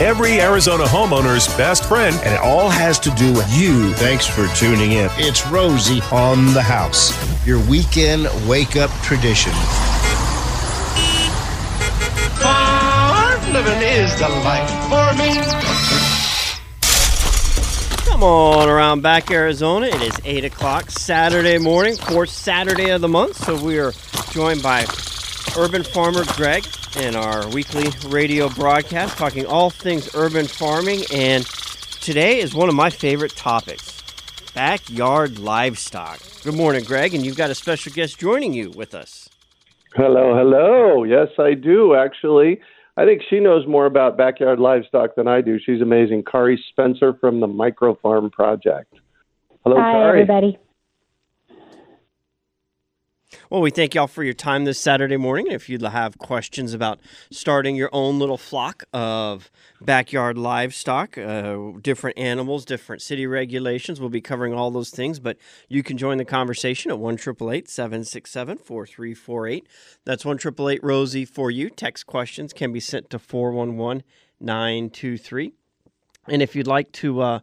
every Arizona homeowner's best friend. And it all has to do with you. Thanks for tuning in. It's Rosie on the house, your weekend wake up tradition. Farm living is the life for me. Come on around back Arizona. It is 8 o'clock Saturday morning, fourth Saturday of the month. So we are joined by urban farmer Greg in our weekly radio broadcast talking all things urban farming. And today is one of my favorite topics backyard livestock. Good morning, Greg. And you've got a special guest joining you with us. Hello, hello. Yes, I do actually. I think she knows more about backyard livestock than I do. She's amazing. Kari Spencer from the Micro Farm Project. Hello, Hi, Kari. everybody. Well, we thank y'all for your time this Saturday morning. If you'd have questions about starting your own little flock of backyard livestock, uh, different animals, different city regulations, we'll be covering all those things. But you can join the conversation at 1 767 4348. That's 1 Rosie for you. Text questions can be sent to 411 923. And if you'd like to, uh,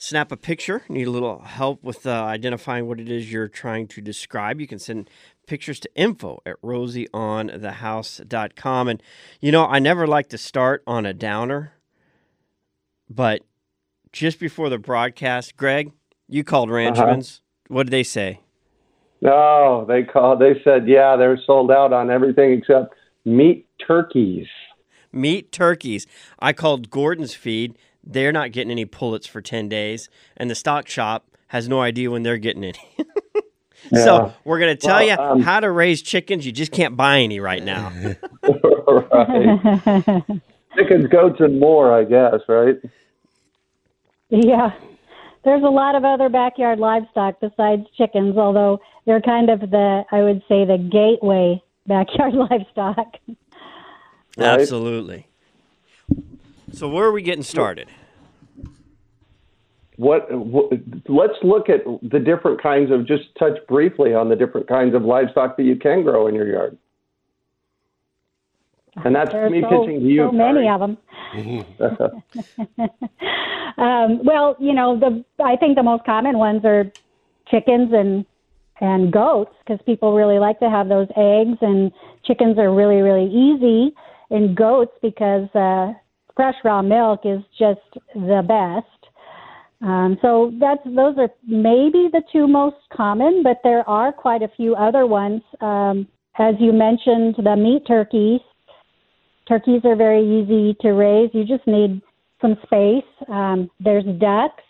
snap a picture, need a little help with uh, identifying what it is you're trying to describe, you can send pictures to info at rosieonthehouse.com. And, you know, I never like to start on a downer, but just before the broadcast, Greg, you called Ranchman's. What did they say? No, they called. They said, yeah, they're sold out on everything except meat turkeys. Meat turkeys. I called Gordon's Feed. They're not getting any pullets for 10 days, and the stock shop has no idea when they're getting any. Yeah. So we're going to tell Well, you um, how to raise chickens. You just can't buy any right now. right. Chickens, goats, and more, I guess, right? Yeah. There's a lot of other backyard livestock besides chickens, although they're kind of the, I would say, the gateway backyard livestock. Absolutely. So where are we getting started? What, what? Let's look at the different kinds of. Just touch briefly on the different kinds of livestock that you can grow in your yard. And that's There's me so, pitching to you. so many Kari. of them. Um, well, you know, the I think the most common ones are chickens and and goats because people really like to have those eggs, and chickens are really really easy, and goats because uh, fresh raw milk is just the best. Um, so that's those are maybe the two most common, but there are quite a few other ones. Um, as you mentioned, the meat turkeys. Turkeys are very easy to raise. You just need some space. Um, there's ducks.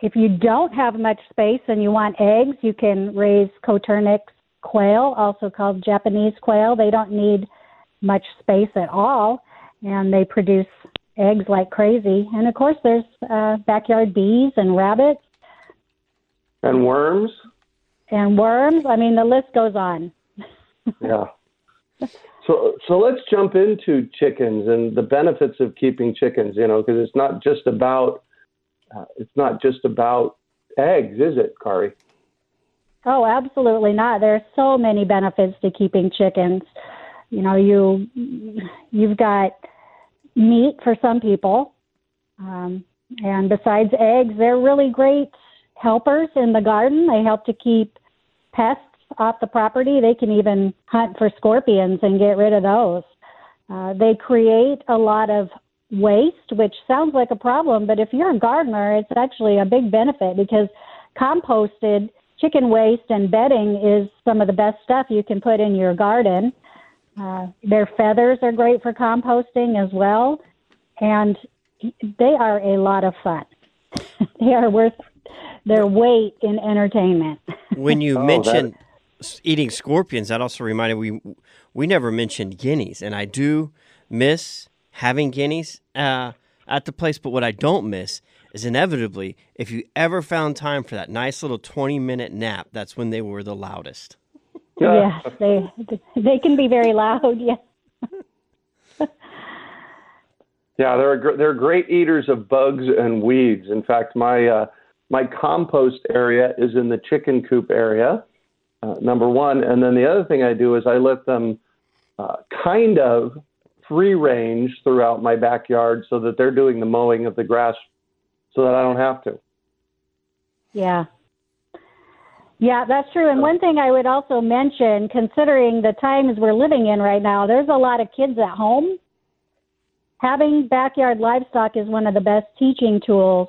If you don't have much space and you want eggs, you can raise Coturnix quail, also called Japanese quail. They don't need much space at all, and they produce eggs like crazy. And of course, there's uh, backyard bees and rabbits And worms. and worms. I mean, the list goes on. Yeah. So so let's jump into chickens and the benefits of keeping chickens. You know, because it's not just about uh, it's not just about eggs, is it, Kari? Oh, absolutely not. There are so many benefits to keeping chickens. You know, you you've got meat for some people, um, and besides eggs, they're really great helpers in the garden. They help to keep pests off the property. They can even hunt for scorpions and get rid of those. Uh, they create a lot of waste, which sounds like a problem, but if you're a gardener, it's actually a big benefit because composted chicken waste and bedding is some of the best stuff you can put in your garden. Uh, their feathers are great for composting as well, and they are a lot of fun. they are worth their weight in entertainment. When you Oh, mentioned s eating scorpions, that also reminded we we never mentioned guineas, and I do miss having guineas uh, at the place. But what I don't miss is inevitably if you ever found time for that nice little twenty minute nap, that's when they were the loudest. Yes, they they can be very loud. Yes. Yeah, they're gr- they're great eaters of bugs and weeds. In fact, my uh, my compost area is in the chicken coop area. Uh, number one, and then the other thing I do is I let them uh, kind of free range throughout my backyard so that they're doing the mowing of the grass so that I don't have to. Yeah. Yeah, that's true. And one thing I would also mention, considering the times we're living in right now, there's a lot of kids at home. Having backyard livestock is one of the best teaching tools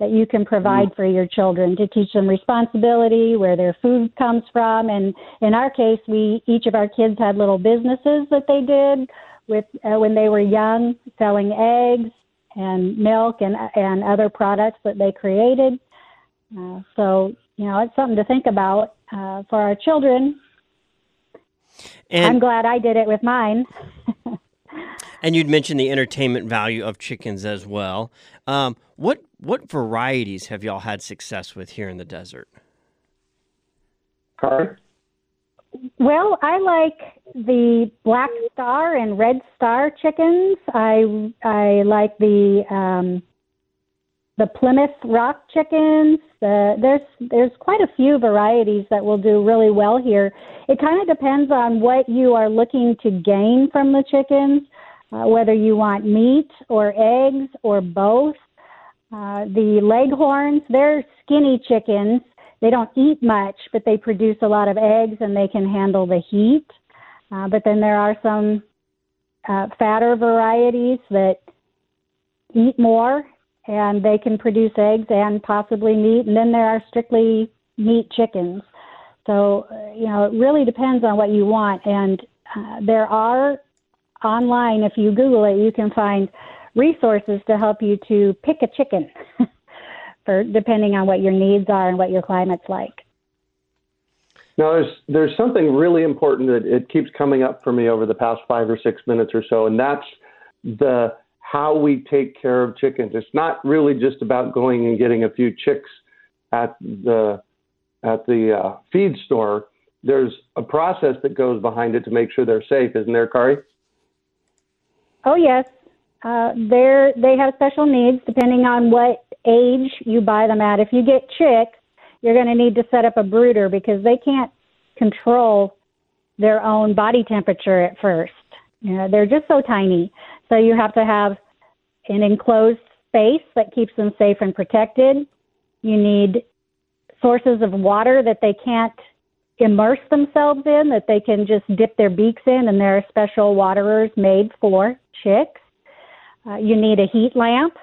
that you can provide for your children to teach them responsibility, where their food comes from. And in our case, we each of our kids had little businesses that they did with uh, when they were young, selling eggs and milk and and other products that they created. Uh, so you know, it's something to think about uh, for our children. And I'm glad I did it with mine. and you'd mentioned the entertainment value of chickens as well. Um, what what varieties have y'all had success with here in the desert? Kari? Well, I like the black star and red star chickens. I I like the um, the Plymouth Rock chickens. The, there's there's quite a few varieties that will do really well here. It kind of depends on what you are looking to gain from the chickens, uh, whether you want meat or eggs or both. Uh, the leghorns, they're skinny chickens. They don't eat much, but they produce a lot of eggs and they can handle the heat. Uh, but then there are some uh, fatter varieties that eat more and they can produce eggs and possibly meat. And then there are strictly meat chickens. So, you know, it really depends on what you want. And uh, there are online, if you Google it, you can find resources to help you to pick a chicken for depending on what your needs are and what your climate's like. Now, there's there's something really important that it keeps coming up for me over the past five or six minutes or so, and that's the how we take care of chickens. It's not really just about going and getting a few chicks at the at the uh, feed store. There's a process that goes behind it to make sure they're safe, isn't there, Kari? Oh yes, uh, they're they have special needs depending on what age you buy them at. If you get chicks, you're going to need to set up a brooder because they can't control their own body temperature at first. You know, they're just so tiny. So you have to have an enclosed space that keeps them safe and protected. You need sources of water that they can't immerse themselves in, that they can just dip their beaks in, and there are special waterers made for chicks. Uh, you need a heat lamp,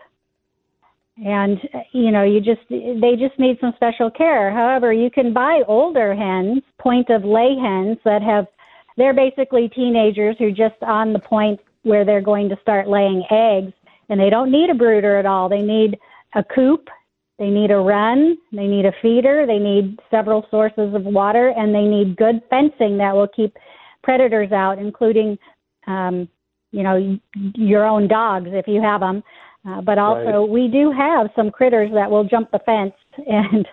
and you know you just they just need some special care. However, you can buy older hens, point of lay hens that have they're basically teenagers who are just on the point where they're going to start laying eggs, and they don't need a brooder at all. They need a coop, they need a run, they need a feeder, they need several sources of water, and they need good fencing that will keep predators out, including, um, you know, your own dogs if you have them. Uh, but also, Right. we do have some critters that will jump the fence and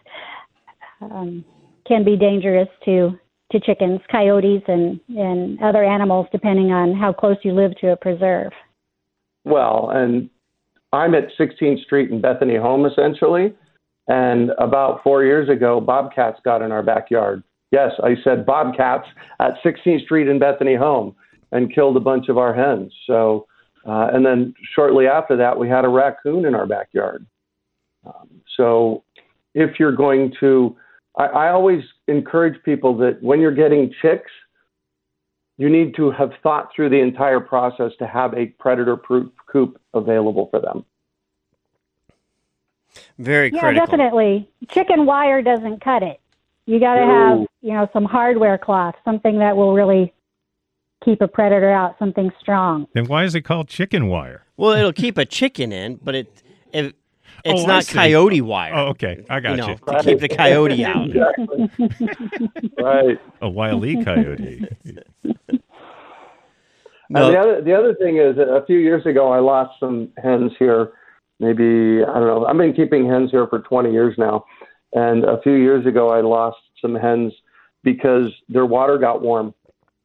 um, can be dangerous to to chickens, coyotes, and and other animals, depending on how close you live to a preserve. Well, and I'm at 16th Street in Bethany Home, essentially. And about four years ago, bobcats got in our backyard. Yes, I said bobcats at 16th Street in Bethany Home and killed a bunch of our hens. So, uh, and then shortly after that, we had a raccoon in our backyard. Um, so, if you're going to, I, I always encourage people that when you're getting chicks, you need to have thought through the entire process to have a predator proof coop available for them. Very Yeah, critical. definitely. Chicken wire doesn't cut it. You got to have, you know, some hardware cloth, something that will really keep a predator out, something strong. Then why is it called chicken wire? Well, it'll keep a chicken in, but it, it Oh, it's Oh, not coyote wire. Oh, okay. I got you know, you. to keep the coyote out. Right. A wily coyote. No. And the other the other thing is, that a few years ago, I lost some hens here. Maybe I don't know. I've been keeping hens here for 20 years now, and a few years ago, I lost some hens because their water got warm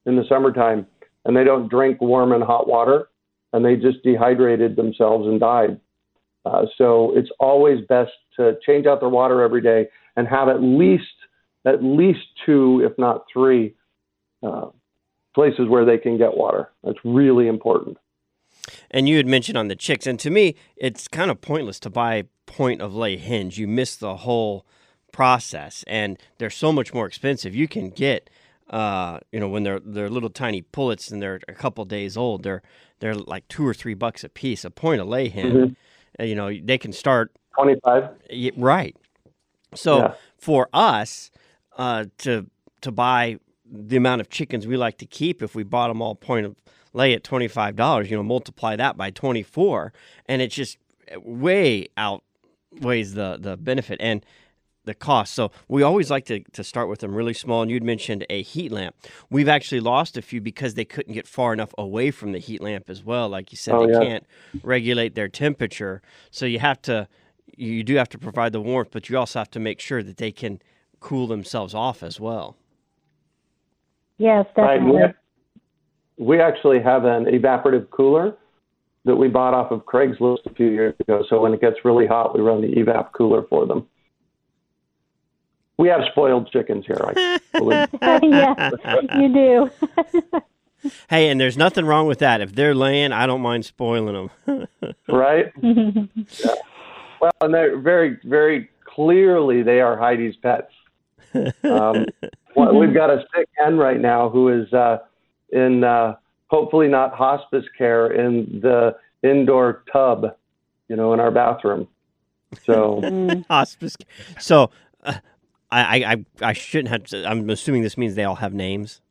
in the summertime, and they don't drink warm and hot water, and they just dehydrated themselves and died. Uh, so it's always best to change out their water every day and have at least at least two, if not three, uh, places where they can get water. That's really important. And you had mentioned on the chicks, and to me, it's kind of pointless to buy point of lay hens. You miss the whole process, and they're so much more expensive. You can get, uh, you know, when they're they're little tiny pullets and they're a couple days old, they're they're like two or three bucks a piece. A point of lay hen, uh, you know, they can start 25. Right. So Yeah. for us uh, to to buy the amount of chickens we like to keep, if we bought them all point of lay at twenty five dollars, you know, multiply that by twenty four, and it just way outweighs the the benefit and the cost. So we always like to, to start with them really small. And you'd mentioned a heat lamp. We've actually lost a few because they couldn't get far enough away from the heat lamp as well. Like you said, Oh, they yeah. can't regulate their temperature. So you have to you do have to provide the warmth, but you also have to make sure that they can cool themselves off as well. Yes, Right. definitely. We, we actually have an evaporative cooler that we bought off of Craigslist a few years ago. So when it gets really hot, we run the evap cooler for them. We have spoiled chickens here. I believe. yeah, you do. Hey, and there's nothing wrong with that. If they're laying, I don't mind spoiling them. right? yeah. Well, and they're very, very clearly they are Heidi's pets. Um, well, we've got a sick hen right now who is uh, in uh, hopefully not hospice care in the indoor tub, you know, in our bathroom. So Hospice. So uh, I, I I I shouldn't have. To, I'm assuming this means they all have names.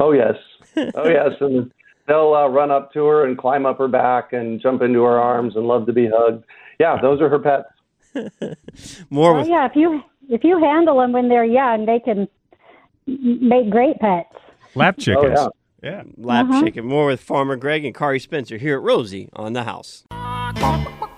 Oh yes, oh yes, and they'll uh, run up to her and climb up her back and jump into her arms and love to be hugged. Yeah, those are her pets. More Well, with yeah, if you if you handle them when they're young, they can make great pets. Lap chickens. yeah. yeah. lap chicken. More with Farmer Greg and Kari Spencer here at Rosie on the house.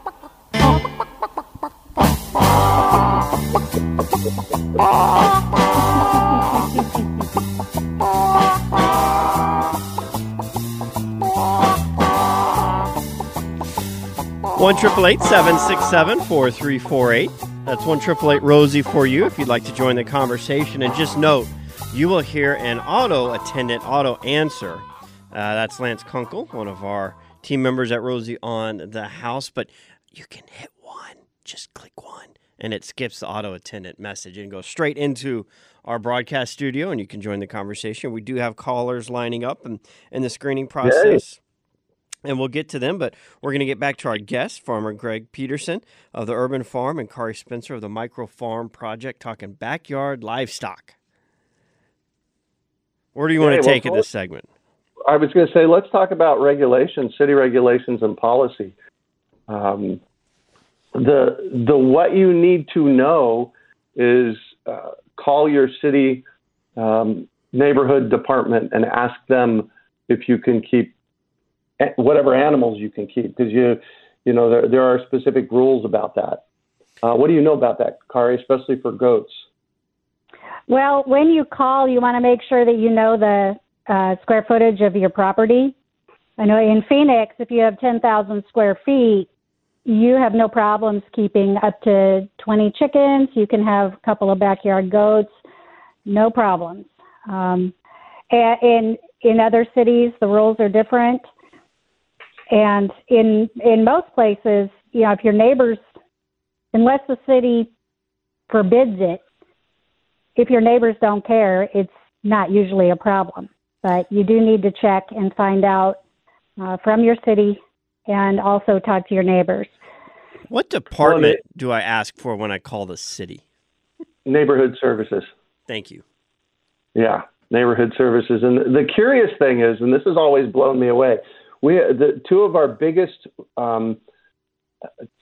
One triple eight seven six seven four three four eight. That's one triple eight Rosie for you if you'd like to join the conversation. And just note, you will hear an auto attendant auto answer. Uh, that's Lance Kunkel, one of our team members at Rosie on the house. But you can hit one, just click one, and it skips the auto attendant message and goes straight into our broadcast studio. And you can join the conversation. We do have callers lining up and in the screening process and we'll get to them. But we're going to get back to our guest, Farmer Greg Peterson of the Urban Farm and Kari Spencer of the Micro Farm Project, talking backyard livestock. Where do you want Okay, to well, take it this segment? I was going to say, let's talk about regulations, city regulations, and policy. Um, the the what you need to know is uh, call your city um, neighborhood department and ask them if you can keep whatever animals you can keep because you you know there there are specific rules about that. Uh, what do you know about that, Kari, especially for goats? Well, when you call, you want to make sure that you know the uh, square footage of your property. I know in Phoenix, if you have 10,000 square feet, you have no problems keeping up to 20 chickens. You can have a couple of backyard goats, no problems. Um, and in in other cities, the rules are different. And in in most places, you know, if your neighbors, unless the city forbids it, if your neighbors don't care, it's not usually a problem. But you do need to check and find out uh, from your city and also talk to your neighbors. What department do I ask for when I call the city? Neighborhood services. Thank you. Yeah, neighborhood services. And the curious thing is, and this has always blown me away, we the two of our biggest um,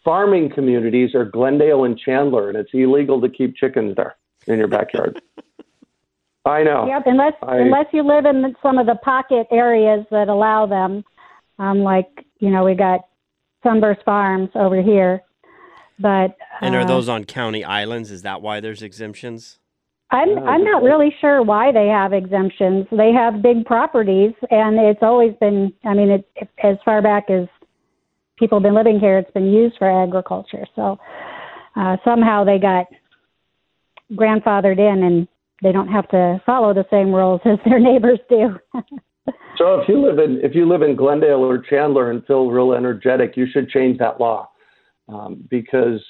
farming communities are Glendale and Chandler, and it's illegal to keep chickens there in your backyard. I know. Yep, unless I- unless you live in some of the pocket areas that allow them, um, like you know we got Sunburst Farms over here, but And are uh, those on county islands? Is that why there's exemptions? I'm I'm not really sure why they have exemptions. They have big properties, and it's always been. I mean, it, it, as far back as people have been living here, it's been used for agriculture. So uh, somehow they got grandfathered in, and they don't have to follow the same rules as their neighbors do. So if you live in if you live in Glendale or Chandler and feel real energetic, you should change that law um, because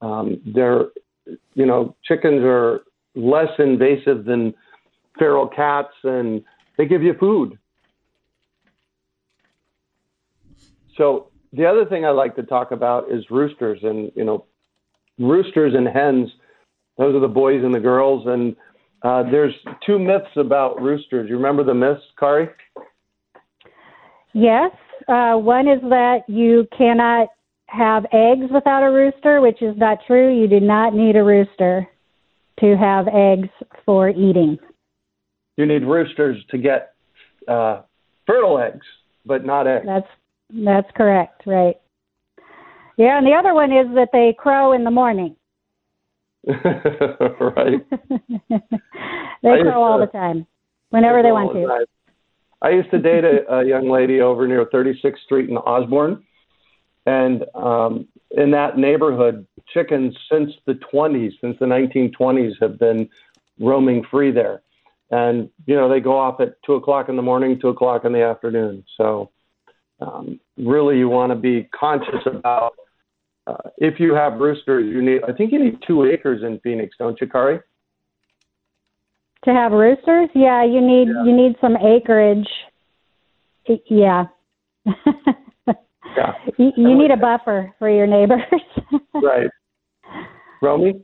um, they're you know chickens are less invasive than feral cats and they give you food. So the other thing I like to talk about is roosters and you know roosters and hens. Those are the boys and the girls and uh, there's two myths about roosters. You remember the myths, Kari? Yes. Uh, one is that you cannot have eggs without a rooster, which is not true. You do not need a rooster to have eggs for eating. You need roosters to get uh, fertile eggs, but not eggs. That's that's correct, right? Yeah, and the other one is that they crow in the morning. right. they crow all the time, whenever they want to. I used to date a, a young lady over near 36th Street in Osborn. and um, in that neighborhood, chickens since the 20s, since the 1920s, have been roaming free there. And you know they go off at two o'clock in the morning, two o'clock in the afternoon. So um, really, you want to be conscious about uh, if you have roosters. You need, I think, you need two acres in Phoenix, don't you, Kari? To have roosters, yeah, you need Yeah. you need some acreage. Yeah. Yeah. You, you need a buffer for your neighbors. Right. Romey?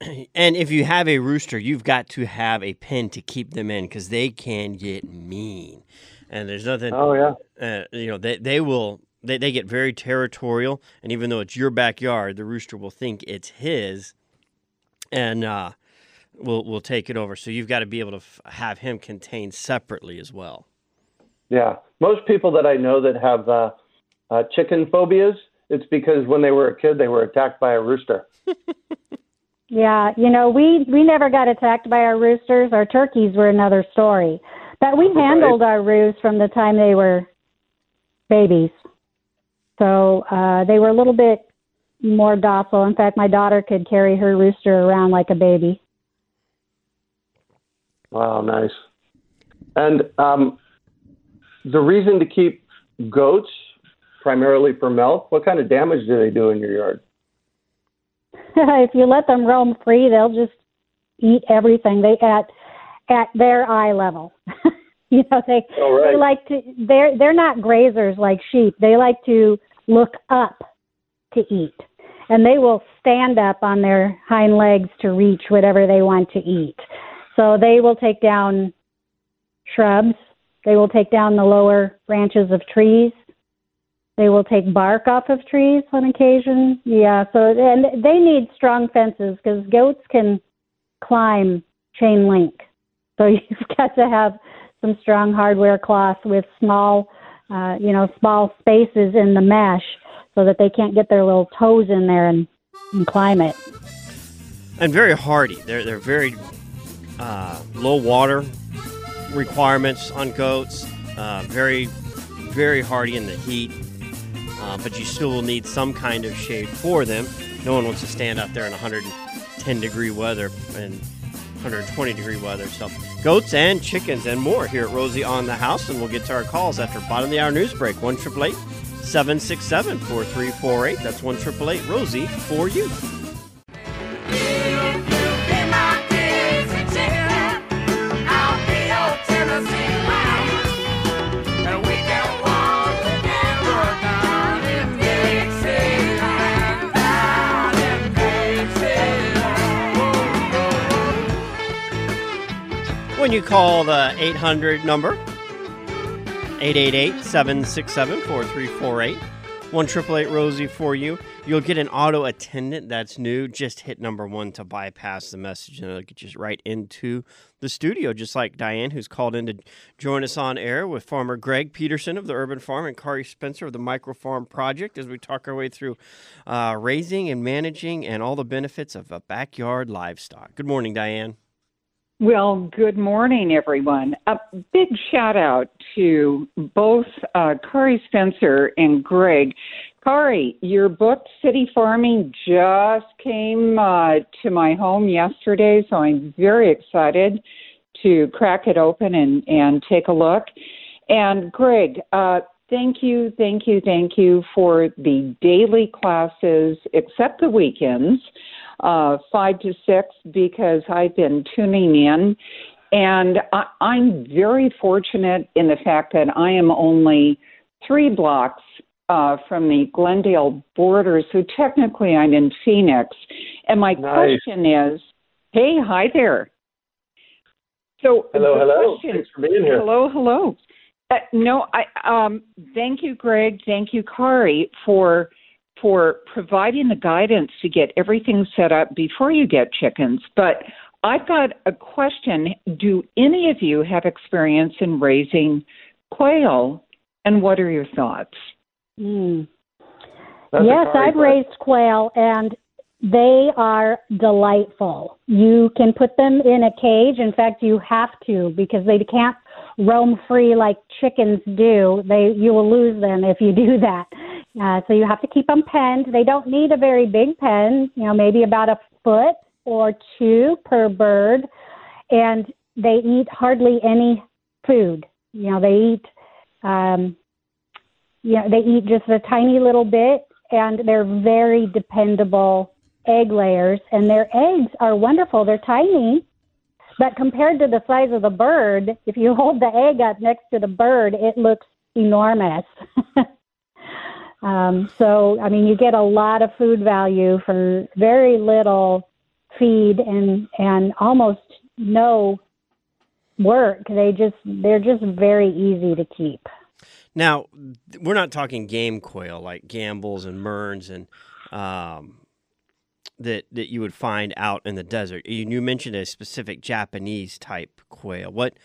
And if you have a rooster, you've got to have a pen to keep them in because they can get mean. And there's nothing, Oh yeah. uh, you know, they, they will, they, they get very territorial. And even though it's your backyard, the rooster will think it's his and uh, will will take it over. So you've got to be able to f- have him contained separately as well. Yeah. Most people that I know that have uh, uh, chicken phobias, it's because when they were a kid, they were attacked by a rooster. yeah, you know, we we never got attacked by our roosters. Our turkeys were another story. But we handled our roosts from the time they were babies. So uh they were a little bit more docile. In fact, my daughter could carry her rooster around like a baby. Wow, nice. And um, the reason to keep goats primarily for milk, what kind of damage do they do in your yard? if you let them roam free, they'll just eat everything they at at their eye level. you know, they right. they like to they're they're not grazers like sheep. They like to look up to eat. And they will stand up on their hind legs to reach whatever they want to eat. So they will take down shrubs. They will take down the lower branches of trees. They will take bark off of trees on occasion. Yeah, so and they need strong fences because goats can climb chain link. So you've got to have some strong hardware cloth with small, uh, you know, small spaces in the mesh so that they can't get their little toes in there and, and climb it. and very hardy. They're they're very uh, low water requirements on goats. Uh, very very hardy in the heat, uh, but you still will need some kind of shade for them. No one wants to stand out there in 110 degree weather and 120 degree weather. So goats and chickens and more here at Rosie on the House, and we'll get to our calls after bottom of the hour news break. One triple eight. 767 4348. That's 1 Rosie for you. You call the 800 number, 888 767 4348, 1 Rosie for you, you'll get an auto attendant that's new. Just hit number one to bypass the message and it'll get you right into the studio, just like Diane, who's called in to join us on air with Farmer Greg Peterson of the Urban Farm and Kari Spencer of the Micro Farm Project as we talk our way through uh, raising and managing and all the benefits of a backyard livestock. Good morning, Diane. Well, good morning, everyone. A big shout out to both uh, Kari Spencer and Greg. Kari, your book, City Farming, just came uh, to my home yesterday, so I'm very excited to crack it open and and take a look. And Greg, uh, thank you, thank you, thank you for the daily classes, except the weekends, uh, five to six, because I've been tuning in. And I, I'm very fortunate in the fact that I am only three blocks uh, from the Glendale border, so technically I'm in Phoenix. And my Nice. question is, hey, hi there. So Hello, hello. question- Thanks for being here. Hello, hello. Uh, no, I um, thank you, Greg. Thank you, Kari, for for providing the guidance to get everything set up before you get chickens. But I've got a question. Do any of you have experience in raising quail, and what are your thoughts? Mm. Yes, I've question. raised quail and they are delightful. You can put them in a cage. In fact, you have to because they can't roam free like chickens do. They you will lose them if you do that. Uh, so you have to keep them penned. They don't need a very big pen. You know, maybe about a foot or two per bird, and they eat hardly any food. You know, they eat. Um, yeah, they eat just a tiny little bit, and they're very dependable egg layers. And their eggs are wonderful. They're tiny, but compared to the size of the bird, if you hold the egg up next to the bird, it looks enormous. um, so, I mean, you get a lot of food value for very little feed and and almost no work. They just they're just very easy to keep. Now, we're not talking game quail like Gambel's and Mearns and um, that that you would find out in the desert. You, you mentioned a specific Japanese type quail. What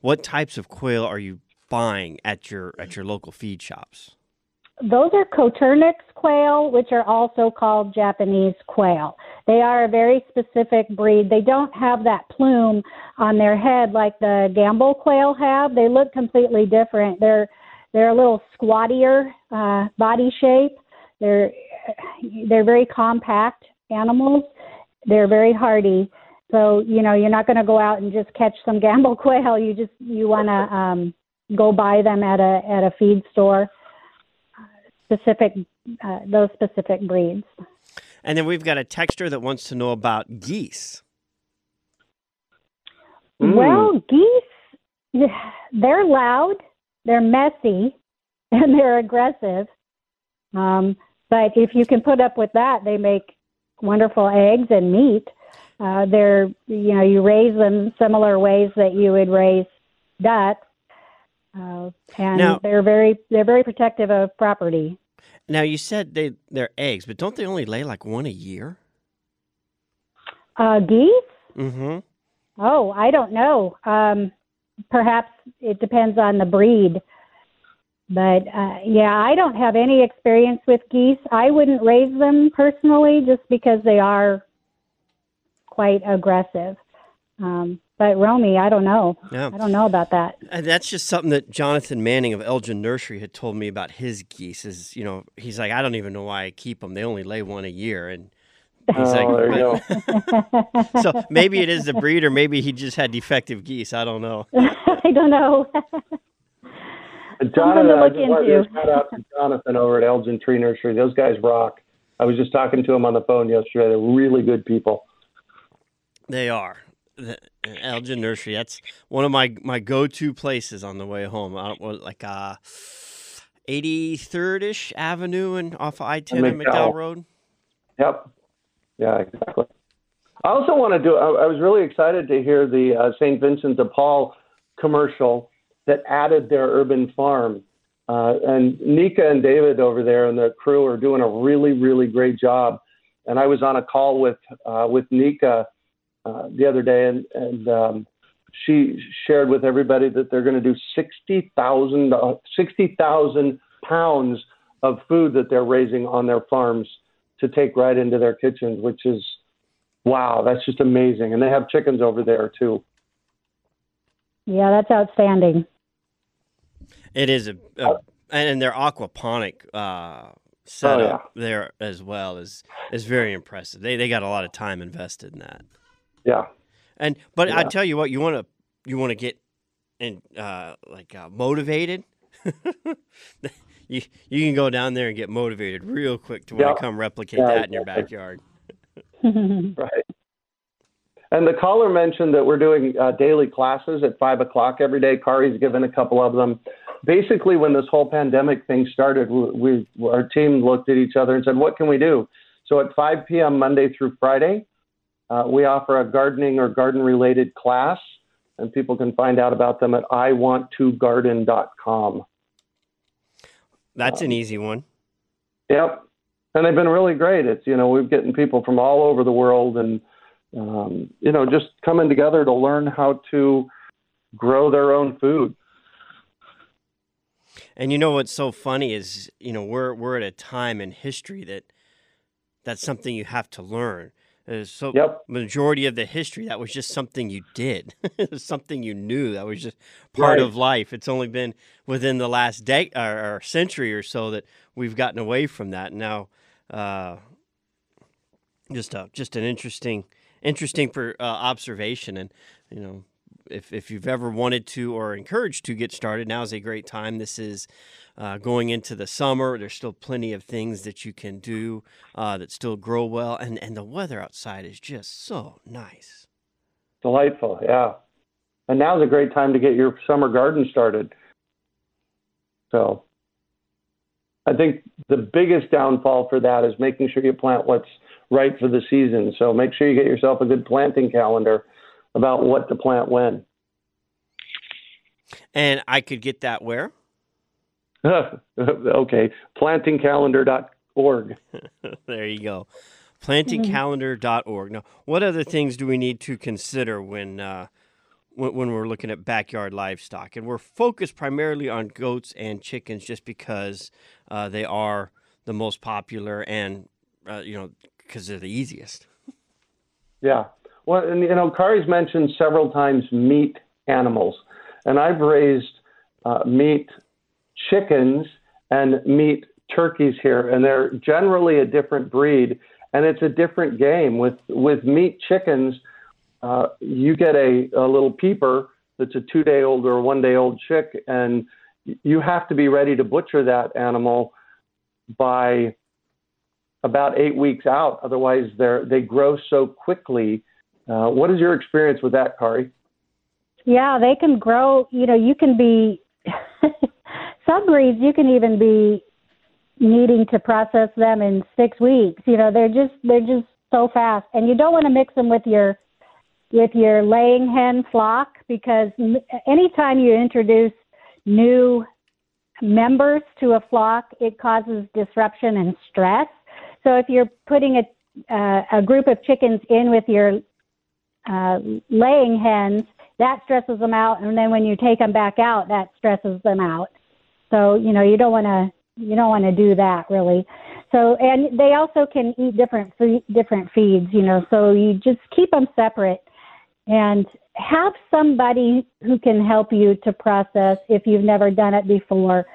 what types of quail are you buying at your at your local feed shops? Those are Coturnix quail, which are also called Japanese quail. They are a very specific breed. They don't have that plume on their head like the Gambel quail have. They look completely different. They're they're a little squattier uh, body shape. They're they're very compact animals. They're very hardy. So you know you're not going to go out and just catch some Gambel quail. You just you want to um, go buy them at a at a feed store. Specific uh, those specific breeds. And then we've got a texture that wants to know about geese. Mm. Well, geese, they're loud, they're messy, and they're aggressive. Um, but if you can put up with that, they make wonderful eggs and meat. Uh, they're, you know, you raise them similar ways that you would raise ducks, uh, and Now- they're very, they're very protective of property. Now you said they they're eggs, but don't they only lay like one a year? Uh, geese? Mm-hmm. Oh, I don't know. Um, perhaps it depends on the breed. But uh, yeah, I don't have any experience with geese. I wouldn't raise them personally just because they are quite aggressive. Um, but Romey, I don't know. Yeah. I don't know about that. And that's just something that Jonathan Manning of Elgin Nursery had told me about his geese. Is you know he's like I don't even know why I keep them. They only lay one a year, and he's Oh, there you like, go. so maybe it is the breed, or maybe he just had defective geese. I don't know. I don't know. Uh, Jonathan, to I just want to into. shout out to Jonathan over at Elgin Tree Nursery. Those guys rock. I was just talking to him on the phone yesterday. They're really good people. They are. Elgin Nursery. That's one of my my go to places on the way home. I don't like uh, 83rd ish Avenue and off of I 10 and McDowell. McDowell Road. Yep. Yeah, exactly. I also want to do. I, I was really excited to hear the uh, St. Vincent de Paul commercial that added their urban farm. Uh, and Nika and David over there and the crew are doing a really, really great job. And I was on a call with uh, with Nika uh, the other day, and and um, she shared with everybody that they're going to do 60,000 uh, 60,000 pounds of food that they're raising on their farms to take right into their kitchens, which is wow, that's just amazing. And they have chickens over there too. yeah, that's outstanding. It is a, a and their aquaponic uh, setup yeah. there as well is is very impressive. They they got a lot of time invested in that. Yeah. And but I tell you what, you want to you want to get and uh, like uh, motivated, you you can go down there and get motivated real quick to want Yeah. to come replicate Yeah, that in your backyard. Right. And the caller mentioned that we're doing uh, daily classes at five o'clock every day. Kari's given a couple of them. Basically, when this whole pandemic thing started, we, we our team looked at each other and said, "What can we do?" So at 5 p.m. Monday through Friday, uh, we offer a gardening or garden-related class, and people can find out about them at iwanttogarden.com. That's Um, an easy one. Yep. And they've been really great. It's, you know, we're getting people from all over the world and, um, you know, just coming together to learn how to grow their own food. And you know what's so funny is, you know, we're we're at a time in history that that's something you have to learn. So Yep. majority of the history that was just something you did. something you knew. That was just part Right. of life. It's only been within the last day or, or century or so that we've gotten away from that. Now, uh, just a, just an interesting interesting per, uh, observation and you know if, if you've ever wanted to or encouraged to get started now is a great time this is uh, going into the summer there's still plenty of things that you can do uh, that still grow well and, and the weather outside is just so nice Delightful. Yeah. And now's a great time to get your summer garden started. So I think the biggest downfall for that is making sure you plant what's right for the season. So make sure you get yourself a good planting calendar about what to plant when. and i could get that where okay, plantingcalendar.org. there you go. Plantingcalendar.org now what other things do we need to consider when uh, when, we're looking at backyard livestock? And we're focused primarily on goats and chickens just because uh, they are the most popular and uh, you know because they're the easiest. Yeah. Well, and you know, Kari's mentioned several times meat animals, and I've raised uh, meat chickens and meat turkeys here, and they're generally a different breed, and it's a different game. With with meat chickens, uh, you get a, a little peeper that's a two day old or one day old chick, and you have to be ready to butcher that animal by about eight weeks out. Otherwise, they they grow so quickly. Uh, what is your experience with that, Kari? Yeah, they can grow. You know, you can be some breeds. You can even be needing to process them in six weeks. You know, they're just they're just so fast, and you don't want to mix them with your with your laying hen flock because anytime you introduce new members to a flock, it causes disruption and stress. So if you're putting a uh, a group of chickens in with your uh, laying hens, that stresses them out, and then when you take them back out, that stresses them out. So you know you don't want to you don't want to do that really. So and they also can eat different fe- different feeds, you know. So you just keep them separate and have somebody who can help you to process if you've never done it before.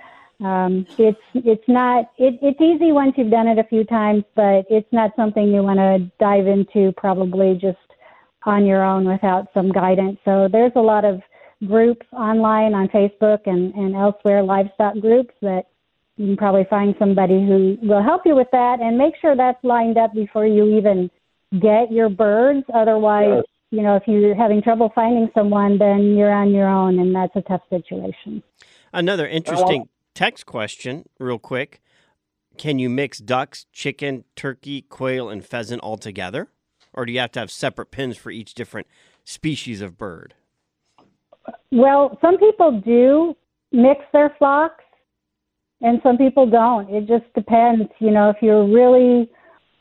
Um, it's it's not it, it's easy once you've done it a few times, but it's not something you want to dive into probably just on your own without some guidance. So there's a lot of groups online on Facebook and, and elsewhere, livestock groups that you can probably find somebody who will help you with that and make sure that's lined up before you even get your birds. Otherwise, Yes. you know, if you're having trouble finding someone, then you're on your own and that's a tough situation. Another interesting text question, real quick. Can you mix ducks, chicken, turkey, quail, and pheasant all together? Or do you have to have separate pens for each different species of bird? Well, some people do mix their flocks and some people don't. It just depends. You know, if you're really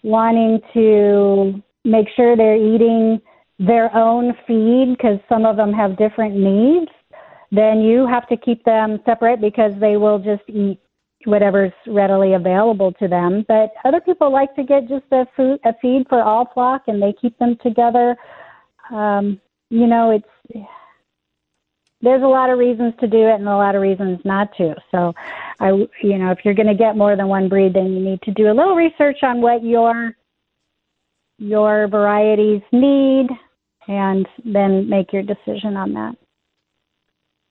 wanting to make sure they're eating their own feed because some of them have different needs, then you have to keep them separate because they will just eat whatever's readily available to them. But other people like to get just a food a feed for all flock and they keep them together. Um, you know, it's there's a lot of reasons to do it and a lot of reasons not to. So, I, you know, if you're going to get more than one breed, then you need to do a little research on what your your varieties need, and then make your decision on that.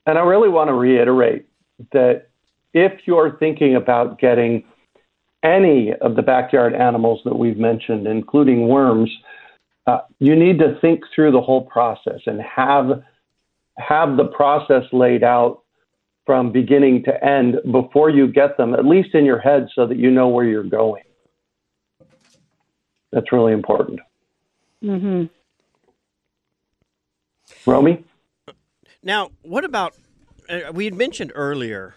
and I really want to reiterate that if you're thinking about getting any of the backyard animals that we've mentioned, including worms, uh, you need to think through the whole process and have have the process laid out from beginning to end before you get them, at least in your head, so that you know where you're going. That's really important. Mm-hmm. Romey? Now, what about? Uh, we had mentioned earlier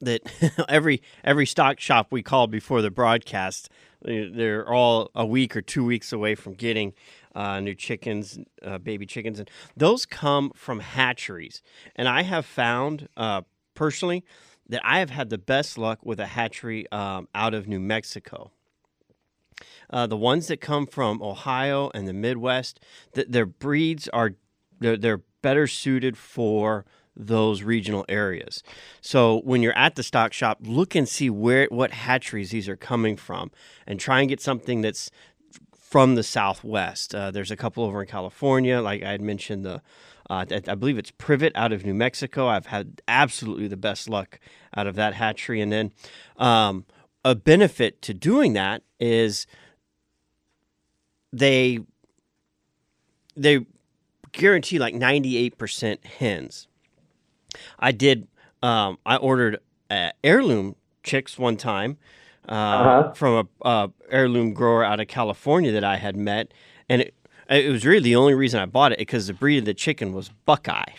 that every every stock shop we called before the broadcast, they- they're all a week or two weeks away from getting uh, new chickens, uh, baby chickens, and those come from hatcheries. And I have found uh, personally that I have had the best luck with a hatchery um, out of New Mexico. Uh, the ones that come from Ohio and the Midwest, th- their breeds are they're, they're better suited for those regional areas. So when you're at the stock shop, look and see where what hatcheries these are coming from, and try and get something that's from the Southwest. Uh, there's a couple over in California, like I had mentioned the. Uh, I believe it's Privett out of New Mexico. I've had absolutely the best luck out of that hatchery. And then um, a benefit to doing that is they they guarantee like 98% hens. I did um, I ordered uh, heirloom chicks one time uh, Uh-huh. from a uh, heirloom grower out of California that I had met, and it it was really the only reason I bought it because the breed of the chicken was Buckeye,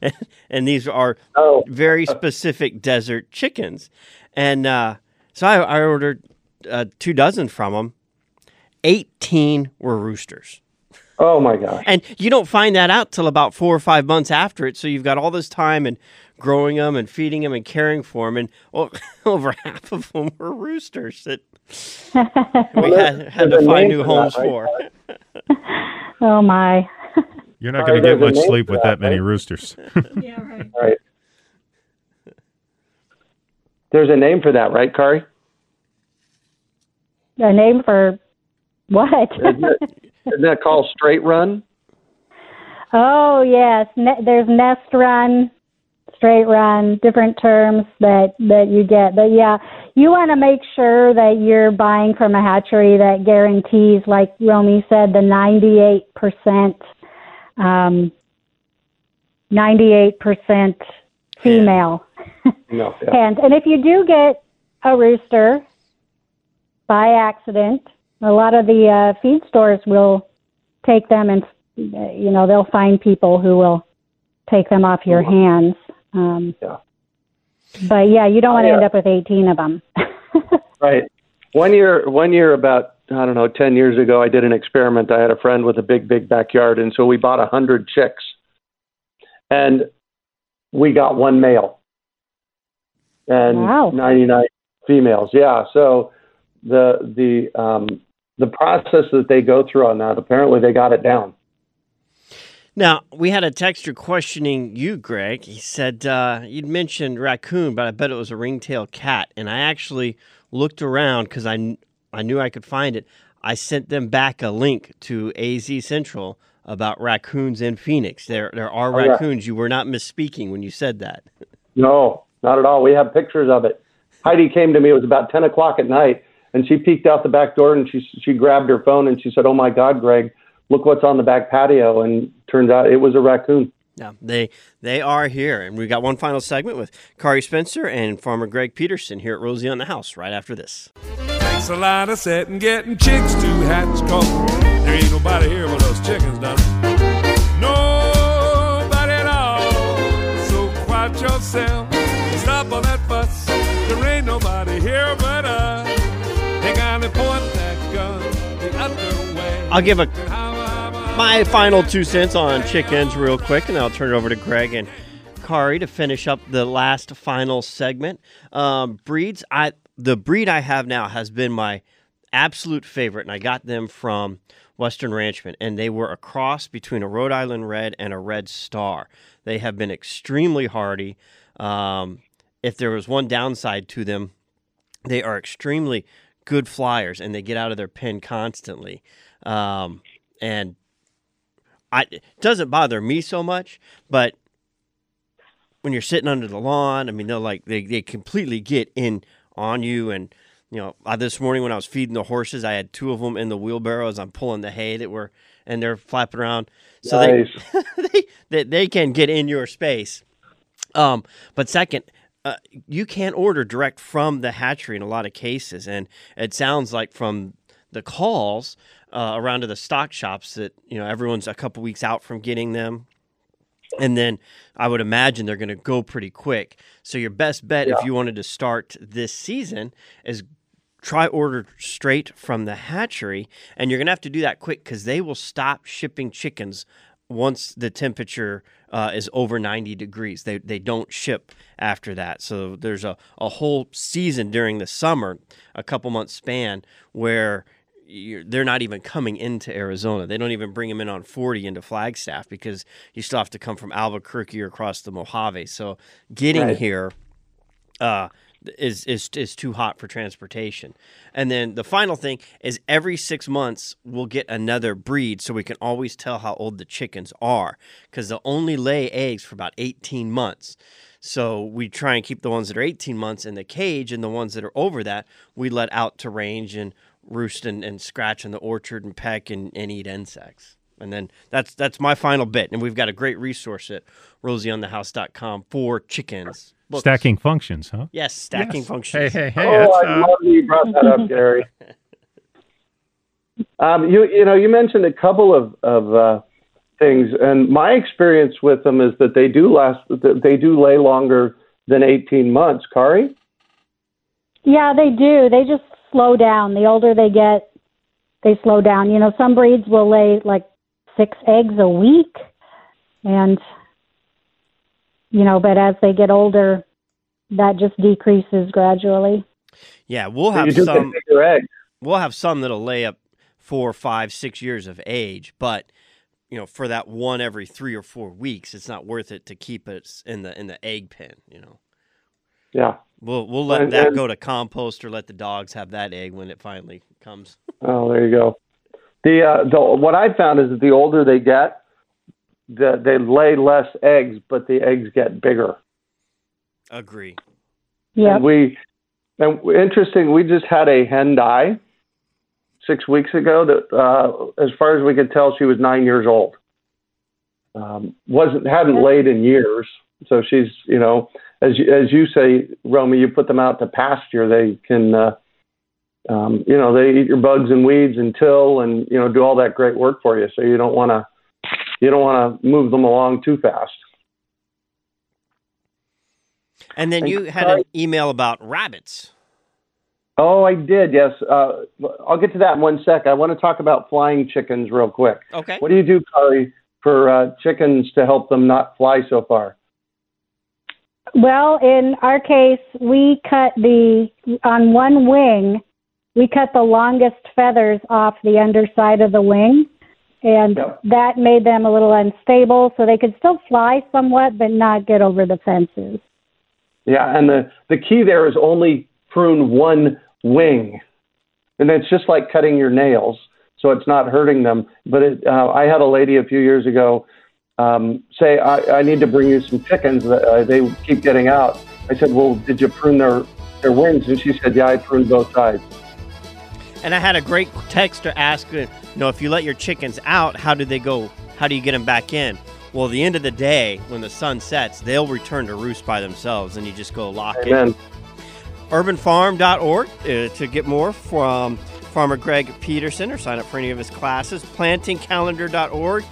and these are Oh. very specific desert chickens, and uh, so I, I ordered uh, two dozen from them. Eighteen were roosters. Oh my gosh. And you don't find that out till about four or five months after it. So you've got all this time and growing them and feeding them and caring for them. And oh, over half of them were roosters that we had, had to find new for that, homes right? for. Oh my. You're not going to get much sleep with that, that many right? roosters. Yeah, right. Right. There's a name for that, right, Kari? A name for what? Isn't, that called straight run? oh yes, ne- there's nest run, straight run, different terms that that you get. But yeah, you want to make sure that you're buying from a hatchery that guarantees, like Romey said, the 98 percent, um, 98 percent female. No. Yeah. And and if you do get a rooster by accident, a lot of the uh, feed stores will take them and you know they'll find people who will take them off your hands. Um, Yeah. But yeah, you don't want to end up with 18 of them. Right. One year, one year about I don't know, ten years ago, I did an experiment. I had a friend with a big, big backyard, and so we bought a hundred chicks, and we got one male and Wow. ninety nine females. Yeah. So the the um, the process that they go through on that, apparently, they got it down. Now, we had a texter questioning you, Greg. He said uh, you'd mentioned raccoon, but I bet it was a ringtail cat. And I actually looked around because I, I knew I could find it. I sent them back a link to AZ Central about raccoons in Phoenix. There, there are Oh, yeah. raccoons. You were not misspeaking when you said that. No, not at all. We have pictures of it. Heidi came to me. It was about ten o'clock at night, and she peeked out the back door and she she grabbed her phone and she said, "Oh my God, Greg, look what's on the back patio!" And turns out it was a raccoon. Yeah, they they are here, and we got one final segment with Kari Spencer and Farmer Greg Peterson here at Rosie on the House right after this. Thanks a lot of setting, getting chicks to hatch, cause there ain't nobody here but us chickens, done. Nobody at all. So quiet yourself, stop all that fuss. There ain't nobody I'll give a my final two cents on chickens real quick, and I'll turn it over to Greg and Kari to finish up the last final segment. Um, breeds, I the breed I have now has been my absolute favorite, and I got them from Western Ranchman, and they were a cross between a Rhode Island Red and a Red Star. They have been extremely hardy. Um, if there was one downside to them, they are extremely good flyers, and they get out of their pen constantly. Um, and I it doesn't bother me so much, but when you're sitting under the lawn, I mean, they'll like they they completely get in on you and. You know, uh, this morning when I was feeding the horses, I had two of them in the wheelbarrow as I'm pulling the hay that were, and they're flapping around. So Nice. they, they, they they can get in your space. Um, but second, uh, you can't order direct from the hatchery in a lot of cases, and it sounds like from the calls uh, around to the stock shops that you know everyone's a couple weeks out from getting them. And then I would imagine they're going to go pretty quick. So your best bet if you wanted to start this season is try order straight from the hatchery and you're going to have to do that quick because they will stop shipping chickens once the temperature uh, is over 90 degrees they, they don't ship after that so there's a, a whole season during the summer a couple months span where they're not even coming into arizona they don't even bring them in on 40 into flagstaff because you still have to come from albuquerque or across the mojave so getting Right. here uh, is is is too hot for transportation. And then the final thing is every six months we'll get another breed, so we can always tell how old the chickens are, because they'll only lay eggs for about eighteen months. So we try and keep the ones that are eighteen months in the cage, and the ones that are over that we let out to range and roost and, and scratch in the orchard and peck and, and eat insects. And then that's that's my final bit. And we've got a great resource at rosieonthehouse.com for chickens. Books. Stacking functions, huh? Yes, stacking Yes. functions. Hey, hey, hey. oh, I uh, love that you brought that up, Gary. Um, you you know you mentioned a couple of of uh, things, and my experience with them is that they do last. that They do lay longer than eighteen months. Kari. Yeah, they do. They just slow down. The older they get, they slow down. You know, some breeds will lay like six eggs a week, and you know, but as they get older, that just decreases gradually. Yeah, we'll have you do some. eggs. We'll have some that'll lay up four, five, six years of age, but you know, for that one every three or four weeks, it's not worth it to keep it in the in the egg pen. You know, Yeah. We'll we'll let And- that and- go to compost or let the dogs have that egg when it finally comes. Oh, there you go. The uh, the what I found is that the older they get, the, they lay less eggs, but the eggs get bigger. Agree. Yeah. We and interesting. We just had a hen die six weeks ago. That, uh, as far as we could tell, she was nine years old. Um, wasn't hadn't laid in years, so she's you know as you, as you say, Romey, you put them out to pasture, they can. Uh, um, you know, they eat your bugs and weeds and till and, you know, do all that great work for you. So you don't want to, you don't want to move them along too fast. And then And you had Kari- an email about rabbits. Oh, I did. Yes. Uh, I'll get to that in one sec. I want to talk about flying chickens real quick. Okay. What do you do, Kari, for uh, chickens to help them not fly so far? Well, in our case, we cut the on one wing, we cut the longest feathers off the underside of the wing, and Yep. that made them a little unstable. So they could still fly somewhat, but not get over the fences. Yeah, and the, the key there is only prune one wing. And it's just like cutting your nails, so it's not hurting them. But it, uh, I had a lady a few years ago um, say, I, I need to bring you some chickens. Uh, they keep getting out. I said, Well, did you prune their, their wings? And she said, Yeah, I pruned both sides. And I had a great texter ask, uh, you know, if you let your chickens out, how do they go? How do you get them back in? Well, at the end of the day, when the sun sets, they'll return to roost by themselves, and you just go lock it. Amen. urbanfarm.org uh, to get more from Farmer Greg Peterson or sign up for any of his classes. Plantingcalendar.org